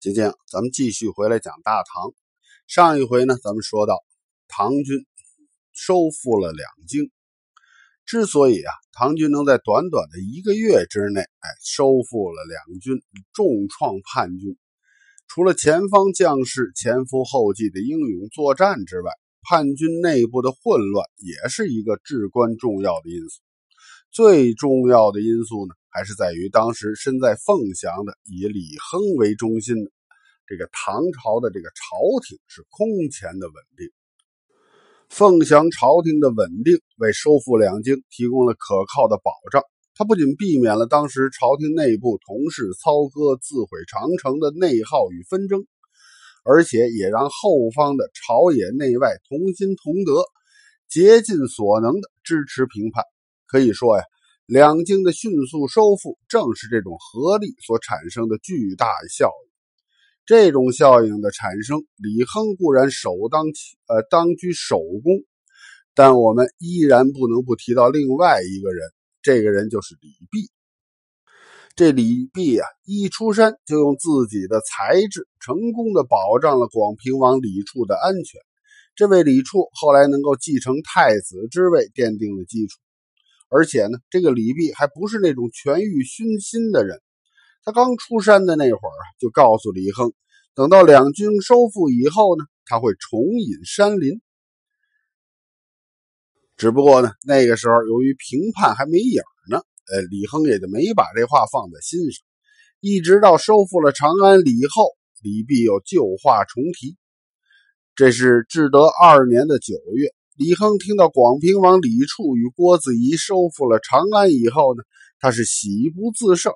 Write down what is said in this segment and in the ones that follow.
今天咱们继续回来讲大唐。上一回呢，咱们说到唐军收复了两京。之所以啊，唐军能在短短的一个月之内，哎，收复了两军，重创叛军，除了前方将士前赴后继的英勇作战之外，叛军内部的混乱也是一个至关重要的因素。最重要的因素呢？还是在于当时身在凤翔的以李亨为中心的这个唐朝的这个朝廷是空前的稳定。凤翔朝廷的稳定为收复两京提供了可靠的保障。它不仅避免了当时朝廷内部同事操戈自毁长城的内耗与纷争，而且也让后方的朝野内外同心同德，竭尽所能的支持平叛。可以说呀。两京的迅速收复，正是这种合力所产生的巨大效应。这种效应的产生，李亨固然首当其呃当居首功，但我们依然不能不提到另外一个人，这个人就是李泌。这李泌啊，一出山就用自己的才智，成功的保障了广平王李处的安全，这为李处后来能够继承太子之位奠定了基础。而且呢，这个李泌还不是那种权欲熏心的人。他刚出山的那会儿啊，就告诉李亨，等到两军收复以后呢，他会重隐山林。只不过呢，那个时候由于平叛还没影呢，呃，李亨也就没把这话放在心上。一直到收复了长安以后，李泌又旧话重提。这是至德二年的九月。李亨听到广平王李处与郭子仪收复了长安以后呢，他是喜不自胜。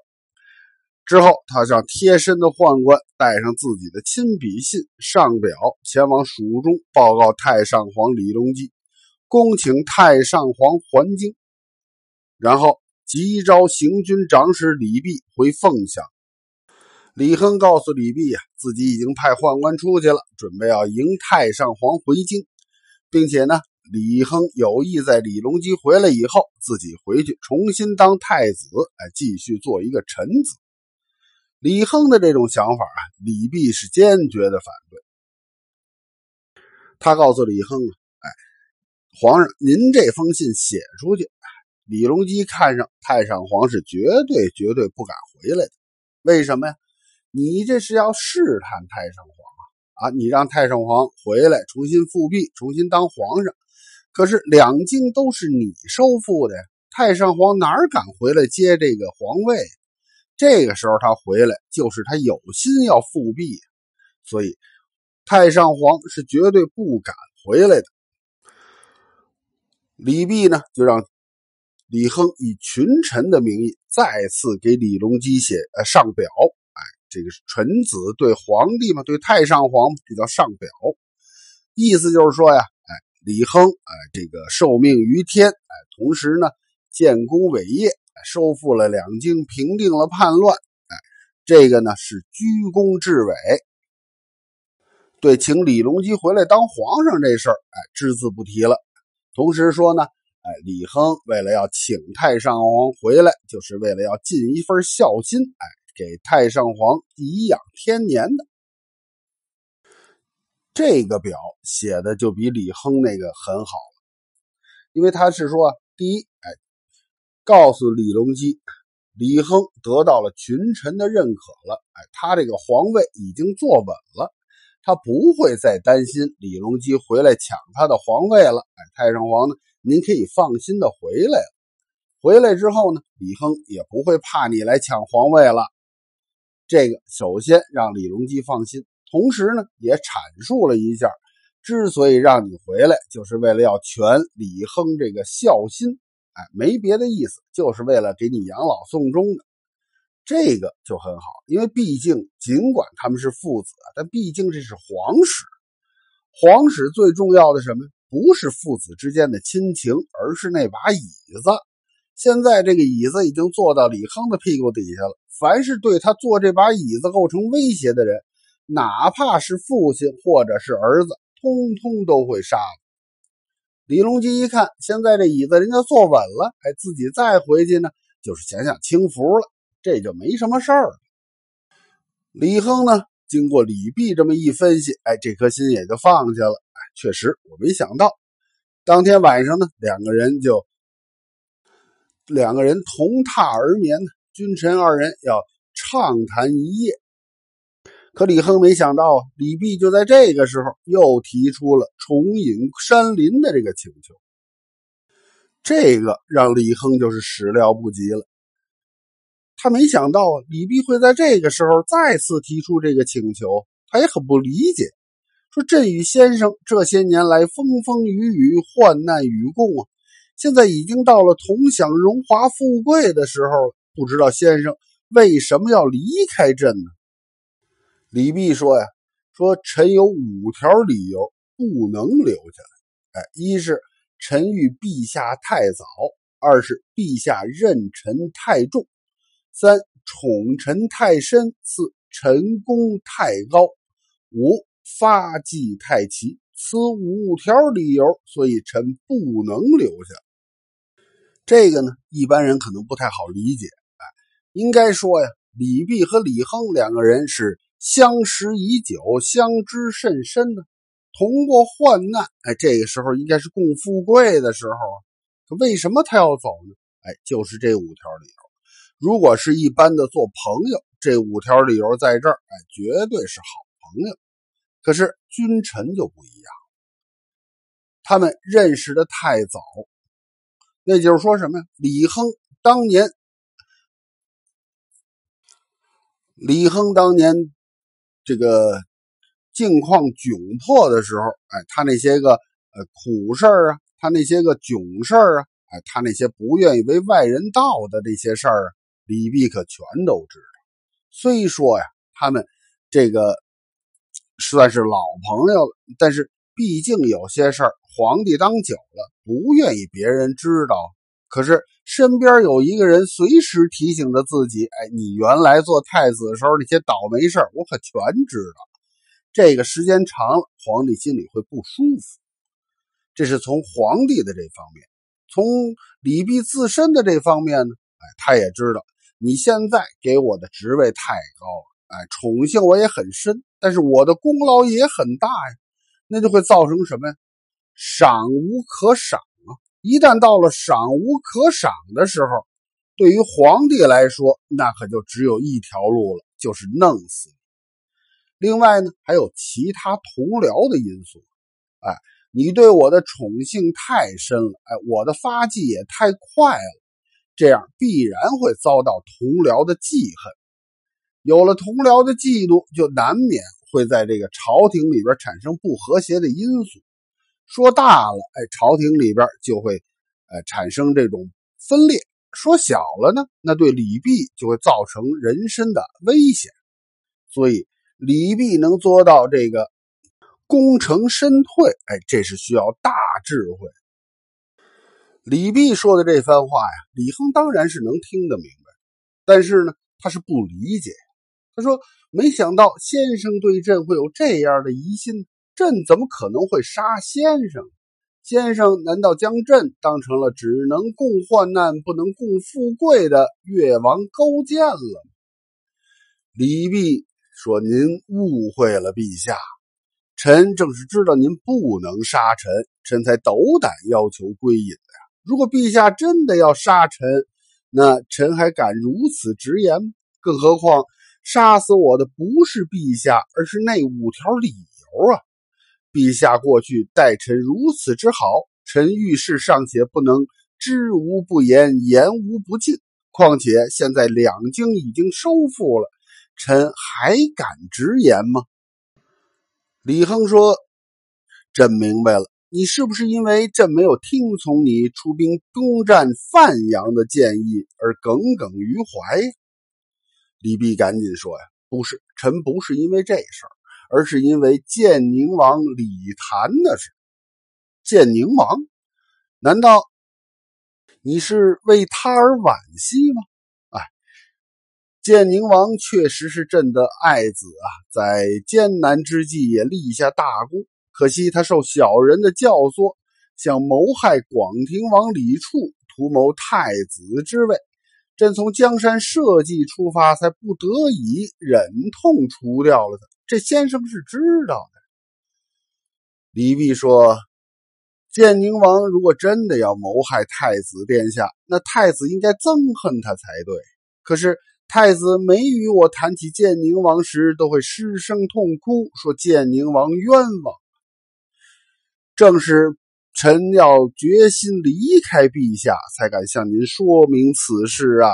之后，他让贴身的宦官带上自己的亲笔信上表，前往蜀中报告太上皇李隆基，恭请太上皇还京，然后急召行军长史李泌回凤翔。李亨告诉李泌呀，自己已经派宦官出去了，准备要迎太上皇回京，并且呢。李亨有意在李隆基回来以后，自己回去重新当太子，哎，继续做一个臣子。李亨的这种想法啊，李泌是坚决的反对。他告诉李亨啊，哎，皇上，您这封信写出去，李隆基看上太上皇是绝对绝对不敢回来的。为什么呀？你这是要试探太上皇啊！啊，你让太上皇回来重新复辟，重新当皇上。可是两京都是你收复的，太上皇哪敢回来接这个皇位？这个时候他回来，就是他有心要复辟，所以太上皇是绝对不敢回来的。李泌呢，就让李亨以群臣的名义再次给李隆基写呃上表，哎，这个臣子对皇帝嘛，对太上皇这叫上表，意思就是说呀。李亨啊，这个受命于天，哎，同时呢，建功伟业，收复了两京，平定了叛乱，哎，这个呢是居功至伟。对，请李隆基回来当皇上这事儿，哎，只字不提了。同时说呢，哎，李亨为了要请太上皇回来，就是为了要尽一份孝心，哎，给太上皇颐养天年的。这个表写的就比李亨那个很好了，因为他是说，第一，哎，告诉李隆基，李亨得到了群臣的认可了，哎，他这个皇位已经坐稳了，他不会再担心李隆基回来抢他的皇位了，哎，太上皇呢，您可以放心的回来了。回来之后呢，李亨也不会怕你来抢皇位了。这个首先让李隆基放心。同时呢，也阐述了一下，之所以让你回来，就是为了要全李亨这个孝心，哎，没别的意思，就是为了给你养老送终的，这个就很好。因为毕竟，尽管他们是父子，但毕竟这是皇室，皇室最重要的什么？不是父子之间的亲情，而是那把椅子。现在这个椅子已经坐到李亨的屁股底下了，凡是对他坐这把椅子构成威胁的人。哪怕是父亲或者是儿子，通通都会杀李隆基一看，现在这椅子人家坐稳了，哎，自己再回去呢，就是享享清福了，这就没什么事儿了。李亨呢，经过李泌这么一分析，哎，这颗心也就放下了。哎，确实，我没想到，当天晚上呢，两个人就两个人同榻而眠呢。君臣二人要畅谈一夜。可李亨没想到，李泌就在这个时候又提出了重隐山林的这个请求。这个让李亨就是始料不及了。他没想到啊，李泌会在这个时候再次提出这个请求。他也很不理解，说：“朕与先生这些年来风风雨雨、患难与共啊，现在已经到了同享荣华富贵的时候了，不知道先生为什么要离开朕呢？”李泌说：“呀，说臣有五条理由不能留下来。哎，一是臣遇陛下太早；二是陛下任臣太重；三宠臣太深；四臣功太高；五发迹太奇。此五条理由，所以臣不能留下。这个呢，一般人可能不太好理解。哎，应该说呀，李泌和李亨两个人是。”相识已久，相知甚深呢，同过患难。哎，这个时候应该是共富贵的时候啊。可为什么他要走呢？哎，就是这五条理由。如果是一般的做朋友，这五条理由在这儿，哎，绝对是好朋友。可是君臣就不一样，他们认识的太早。那就是说什么呀？李亨当年，李亨当年。这个境况窘迫的时候，哎，他那些个呃苦事儿啊，他那些个囧事儿啊，哎，他那些不愿意为外人道的这些事儿啊，李泌可全都知道。虽说呀，他们这个算是老朋友了，但是毕竟有些事儿，皇帝当久了不愿意别人知道。可是身边有一个人随时提醒着自己，哎，你原来做太子的时候那些倒霉事我可全知道。这个时间长了，皇帝心里会不舒服。这是从皇帝的这方面，从李泌自身的这方面呢，哎，他也知道你现在给我的职位太高了，哎，宠幸我也很深，但是我的功劳也很大呀，那就会造成什么呀？赏无可赏。一旦到了赏无可赏的时候，对于皇帝来说，那可就只有一条路了，就是弄死你。另外呢，还有其他同僚的因素。哎，你对我的宠幸太深了，哎，我的发迹也太快了，这样必然会遭到同僚的忌恨。有了同僚的嫉妒，就难免会在这个朝廷里边产生不和谐的因素。说大了，哎，朝廷里边就会，呃，产生这种分裂；说小了呢，那对李泌就会造成人身的危险。所以，李泌能做到这个功成身退，哎，这是需要大智慧。李泌说的这番话呀，李亨当然是能听得明白，但是呢，他是不理解。他说：“没想到先生对朕会有这样的疑心。”朕怎么可能会杀先生？先生难道将朕当成了只能共患难不能共富贵的越王勾践了吗？李泌说：“您误会了，陛下。臣正是知道您不能杀臣，臣才斗胆要求归隐的呀。如果陛下真的要杀臣，那臣还敢如此直言？更何况杀死我的不是陛下，而是那五条理由啊！”陛下过去待臣如此之好，臣遇事尚且不能知无不言，言无不尽。况且现在两京已经收复了，臣还敢直言吗？李亨说：“朕明白了，你是不是因为朕没有听从你出兵攻占范阳的建议而耿耿于怀？”李泌赶紧说：“呀，不是，臣不是因为这事儿。”而是因为建宁王李谭的事。建宁王，难道你是为他而惋惜吗？哎，建宁王确实是朕的爱子啊，在艰难之际也立下大功。可惜他受小人的教唆，想谋害广庭王李处，图谋太子之位。朕从江山社稷出发，才不得已忍痛除掉了他。这先生是知道的。李泌说：“建宁王如果真的要谋害太子殿下，那太子应该憎恨他才对。可是太子每与我谈起建宁王时，都会失声痛哭，说建宁王冤枉。正是臣要决心离开陛下，才敢向您说明此事啊。”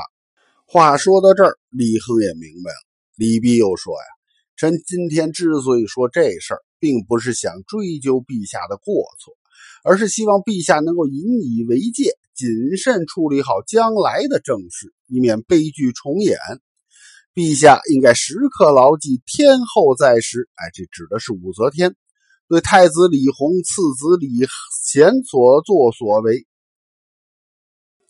话说到这儿，李亨也明白了。李泌又说：“呀，臣今天之所以说这事儿。”并不是想追究陛下的过错，而是希望陛下能够引以为戒，谨慎处理好将来的政事，以免悲剧重演。陛下应该时刻牢记“天后在时”，哎，这指的是武则天对太子李弘、次子李贤所作所为。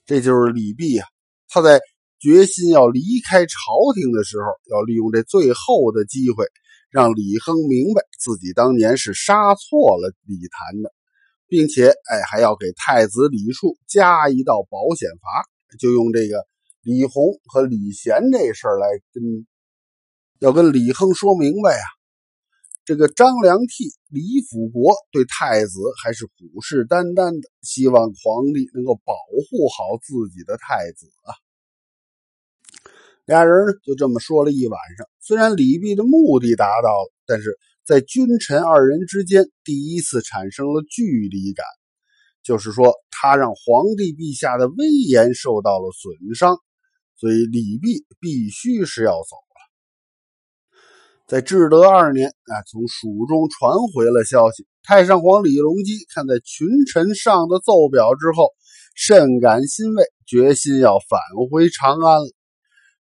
这就是李泌啊，他在决心要离开朝廷的时候，要利用这最后的机会。让李亨明白自己当年是杀错了李谭的，并且，哎，还要给太子李树加一道保险阀，就用这个李弘和李贤这事儿来跟，要跟李亨说明白啊。这个张良娣、李辅国对太子还是虎视眈眈的，希望皇帝能够保护好自己的太子啊。俩人呢就这么说了一晚上。虽然李泌的目的达到了，但是在君臣二人之间第一次产生了距离感，就是说他让皇帝陛下的威严受到了损伤，所以李泌必须是要走了。在至德二年啊，从蜀中传回了消息，太上皇李隆基看在群臣上的奏表之后，甚感欣慰，决心要返回长安了。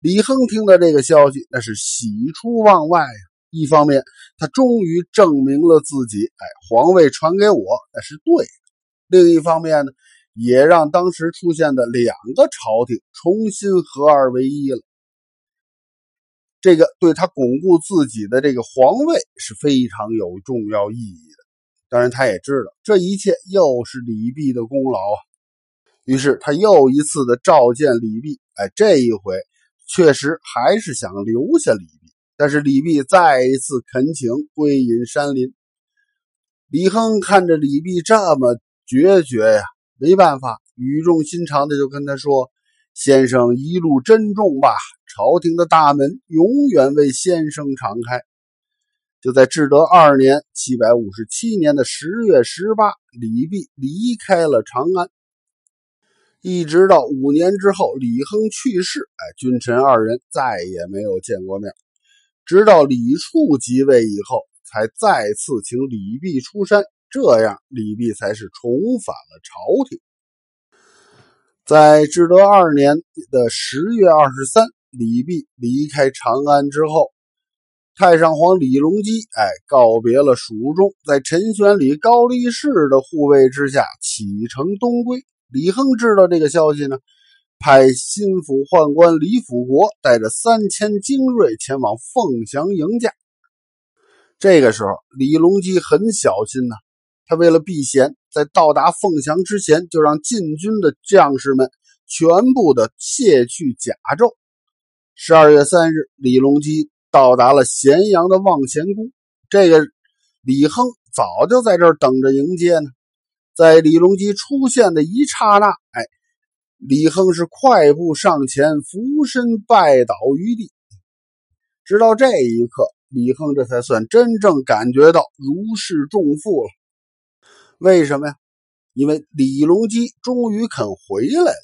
李亨听到这个消息，那是喜出望外呀。一方面，他终于证明了自己，哎，皇位传给我那是对的；另一方面呢，也让当时出现的两个朝廷重新合二为一了。这个对他巩固自己的这个皇位是非常有重要意义的。当然，他也知道这一切又是李泌的功劳啊。于是，他又一次的召见李泌，哎，这一回。确实还是想留下李泌，但是李泌再一次恳请归隐山林。李亨看着李泌这么决绝呀，没办法，语重心长的就跟他说：“先生一路珍重吧，朝廷的大门永远为先生敞开。”就在至德二年（七百五十七年的十月十八），李泌离开了长安。一直到五年之后，李亨去世，哎，君臣二人再也没有见过面。直到李处即位以后，才再次请李泌出山，这样李泌才是重返了朝廷。在至德二年的十月二十三，李泌离开长安之后，太上皇李隆基，哎，告别了蜀中，在陈玄礼、高力士的护卫之下，启程东归。李亨知道这个消息呢，派心腹宦官李辅国带着三千精锐前往凤翔迎驾。这个时候，李隆基很小心呐，他为了避嫌，在到达凤翔之前，就让禁军的将士们全部的卸去甲胄。十二月三日，李隆基到达了咸阳的望贤宫，这个李亨早就在这儿等着迎接呢。在李隆基出现的一刹那，哎，李亨是快步上前，俯身拜倒于地。直到这一刻，李亨这才算真正感觉到如释重负了。为什么呀？因为李隆基终于肯回来了，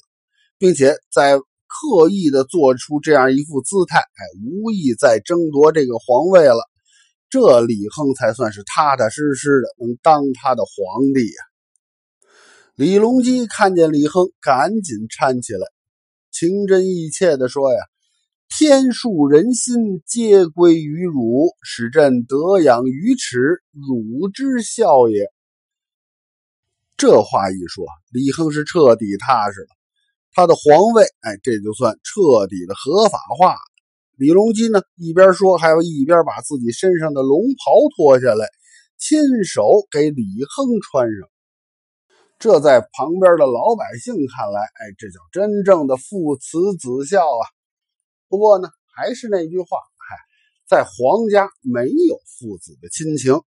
并且在刻意的做出这样一副姿态，哎，无意在争夺这个皇位了。这李亨才算是踏踏实实的能当他的皇帝呀。李隆基看见李亨，赶紧搀起来，情真意切地说：“呀，天数人心，皆归于汝，使朕得养于耻，汝之孝也。”这话一说，李亨是彻底踏实了，他的皇位，哎，这就算彻底的合法化。李隆基呢，一边说，还要一边把自己身上的龙袍脱下来，亲手给李亨穿上。这在旁边的老百姓看来，哎，这叫真正的父慈子孝啊！不过呢，还是那句话，嗨，在皇家没有父子的亲情。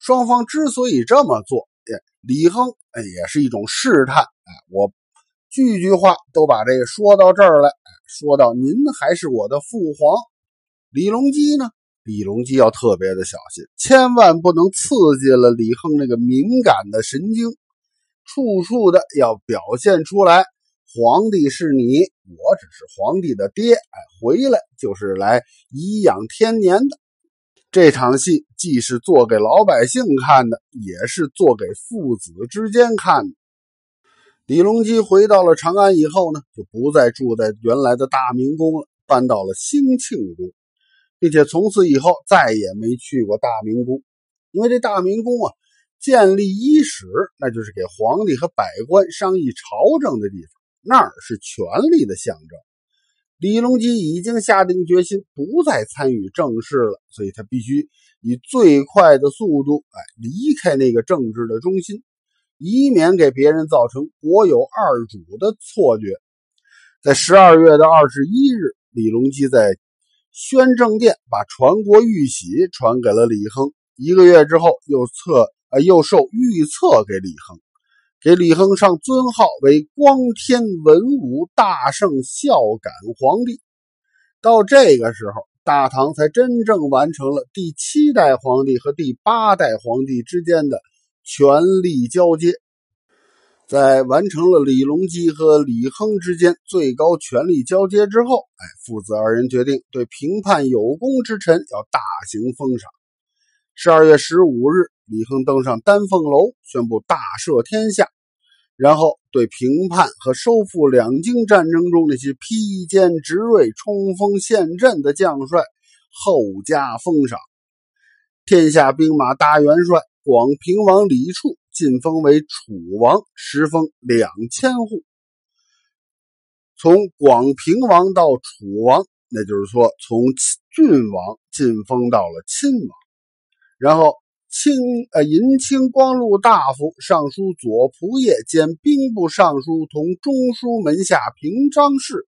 双方之所以这么做，李亨哎也是一种试探。哎，我句句话都把这个说到这儿来，说到您还是我的父皇。李隆基呢？李隆基要特别的小心，千万不能刺激了李亨那个敏感的神经，处处的要表现出来。皇帝是你，我只是皇帝的爹。哎，回来就是来颐养天年的。这场戏既是做给老百姓看的，也是做给父子之间看的。李隆基回到了长安以后呢，就不再住在原来的大明宫了，搬到了兴庆宫，并且从此以后再也没去过大明宫。因为这大明宫啊，建立伊始，那就是给皇帝和百官商议朝政的地方，那儿是权力的象征。李隆基已经下定决心不再参与政事了，所以他必须以最快的速度哎离开那个政治的中心，以免给别人造成国有二主的错觉。在十二月的二十一日，李隆基在宣政殿把传国玉玺传给了李亨，一个月之后又册呃又授御册给李亨。给李亨上尊号为光天文武大圣孝感皇帝。到这个时候，大唐才真正完成了第七代皇帝和第八代皇帝之间的权力交接。在完成了李隆基和李亨之间最高权力交接之后，哎，父子二人决定对平叛有功之臣要大行封赏。十二月十五日，李亨登上丹凤楼，宣布大赦天下。然后对平叛和收复两京战争中那些披坚执锐、冲锋陷阵的将帅后加封赏，天下兵马大元帅广平王李处晋封为楚王，时封两千户。从广平王到楚王，那就是说从郡王晋封到了亲王，然后。清呃，银青光禄大夫、尚书左仆射兼兵部尚书同中书门下平章事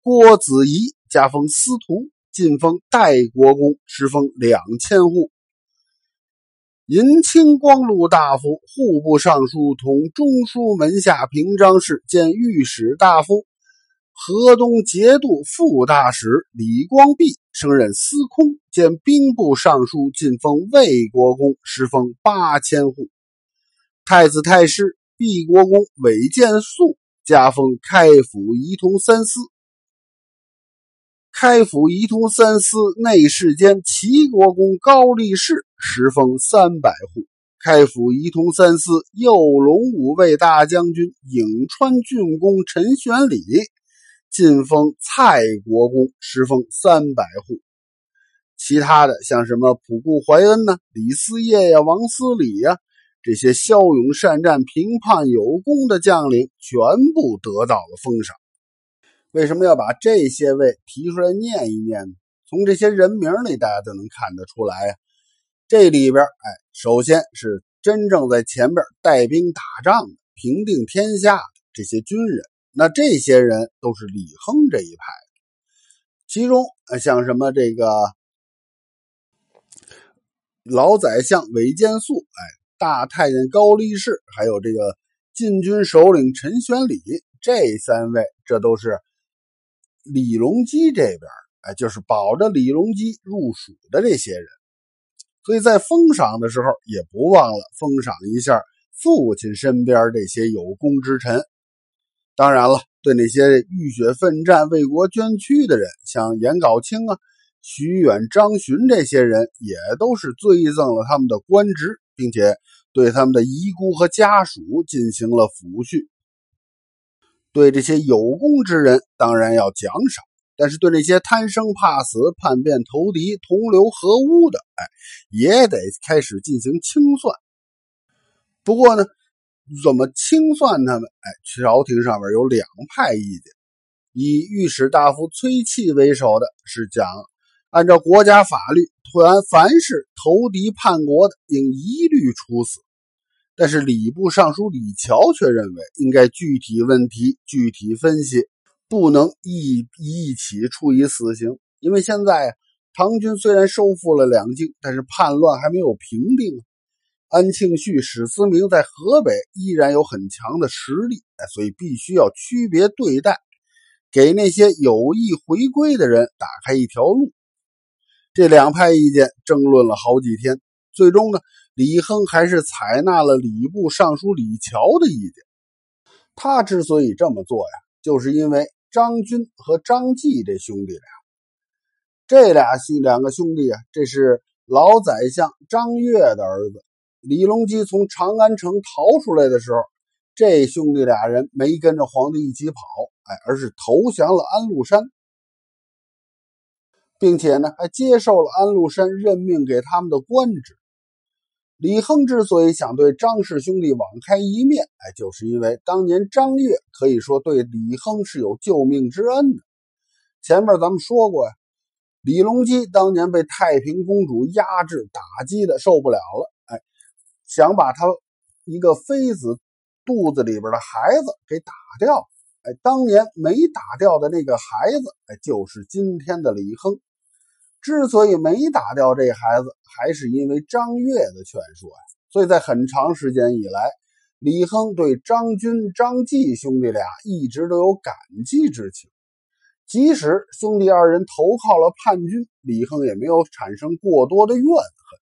郭子仪加封司徒，晋封代国公，时封两千户。银青光禄大夫、户部尚书同中书门下平章事兼御史大夫。河东节度副大使李光弼升任司空兼兵部尚书，晋封魏国公，时封八千户。太子太师毕国公韦建素加封开府仪同三司。开府仪同三司内侍监齐国公高力士，时封三百户。开府仪同三司右龙武卫大将军颍川郡公陈玄礼。晋封蔡国公，时封三百户。其他的像什么普固怀恩呢、李思业呀、王思礼呀，这些骁勇善战、平叛有功的将领，全部得到了封赏。为什么要把这些位提出来念一念呢？从这些人名里，大家就能看得出来呀。这里边，哎，首先是真正在前边带兵打仗的、平定天下的这些军人。那这些人都是李亨这一派，其中像什么这个老宰相韦建素，哎，大太监高力士，还有这个禁军首领陈玄礼，这三位，这都是李隆基这边，哎，就是保着李隆基入蜀的这些人。所以在封赏的时候，也不忘了封赏一下父亲身边这些有功之臣。当然了，对那些浴血奋战、为国捐躯的人，像颜杲卿啊、徐远、张巡这些人，也都是追赠了他们的官职，并且对他们的遗孤和家属进行了抚恤。对这些有功之人，当然要奖赏；但是对那些贪生怕死、叛变投敌、同流合污的，哎，也得开始进行清算。不过呢。怎么清算他们？哎，朝廷上面有两派意见。以御史大夫崔器为首的是讲，按照国家法律，凡凡是投敌叛国的，应一律处死。但是礼部尚书李峤却认为，应该具体问题具体分析，不能一一起处以死刑。因为现在唐军虽然收复了两京，但是叛乱还没有平定。安庆绪、史思明在河北依然有很强的实力，哎，所以必须要区别对待，给那些有意回归的人打开一条路。这两派意见争论了好几天，最终呢，李亨还是采纳了礼部尚书李峤的意见。他之所以这么做呀，就是因为张军和张继这兄弟俩，这俩兄两个兄弟啊，这是老宰相张悦的儿子。李隆基从长安城逃出来的时候，这兄弟俩人没跟着皇帝一起跑，哎，而是投降了安禄山，并且呢，还接受了安禄山任命给他们的官职。李亨之所以想对张氏兄弟网开一面，哎，就是因为当年张悦可以说对李亨是有救命之恩的。前面咱们说过呀，李隆基当年被太平公主压制打击的受不了了。想把他一个妃子肚子里边的孩子给打掉，哎，当年没打掉的那个孩子，哎，就是今天的李亨。之所以没打掉这孩子，还是因为张悦的劝说呀。所以在很长时间以来，李亨对张军、张继兄弟俩一直都有感激之情。即使兄弟二人投靠了叛军，李亨也没有产生过多的怨恨。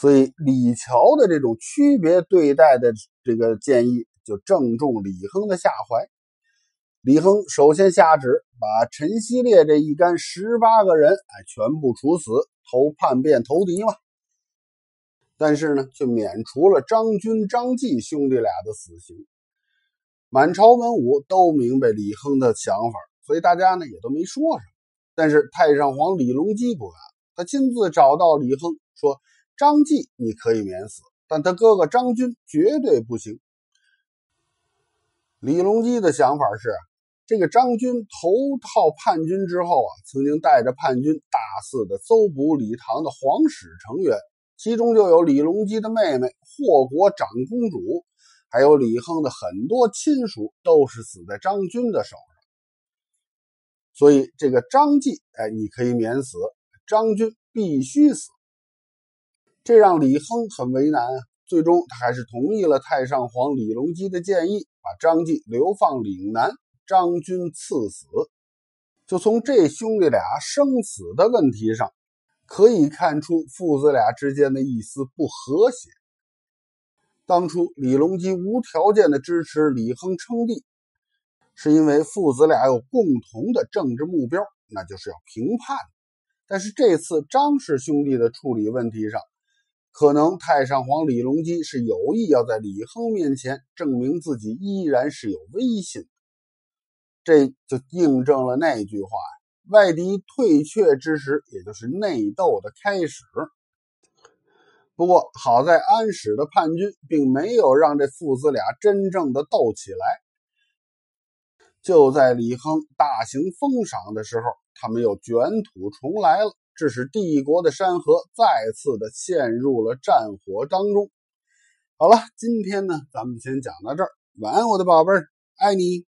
所以李峤的这种区别对待的这个建议，就正中李亨的下怀。李亨首先下旨把陈希烈这一干十八个人，哎，全部处死，投叛变投敌嘛。但是呢，却免除了张军、张继兄弟俩的死刑。满朝文武都明白李亨的想法，所以大家呢也都没说什么。但是太上皇李隆基不敢，他亲自找到李亨说。张继你可以免死，但他哥哥张军绝对不行。李隆基的想法是，这个张军投靠叛军之后啊，曾经带着叛军大肆的搜捕李唐的皇室成员，其中就有李隆基的妹妹霍国长公主，还有李亨的很多亲属都是死在张军的手上。所以这个张继，哎，你可以免死，张军必须死。这让李亨很为难啊，最终他还是同意了太上皇李隆基的建议，把张继流放岭南，张军赐死。就从这兄弟俩生死的问题上，可以看出父子俩之间的一丝不和谐。当初李隆基无条件的支持李亨称帝，是因为父子俩有共同的政治目标，那就是要平叛。但是这次张氏兄弟的处理问题上，可能太上皇李隆基是有意要在李亨面前证明自己依然是有威信，这就印证了那句话：“外敌退却之时，也就是内斗的开始。”不过好在安史的叛军并没有让这父子俩真正的斗起来。就在李亨大行封赏的时候，他们又卷土重来了。致使帝国的山河再次的陷入了战火当中。好了，今天呢，咱们先讲到这儿。晚安，我的宝贝儿，爱你。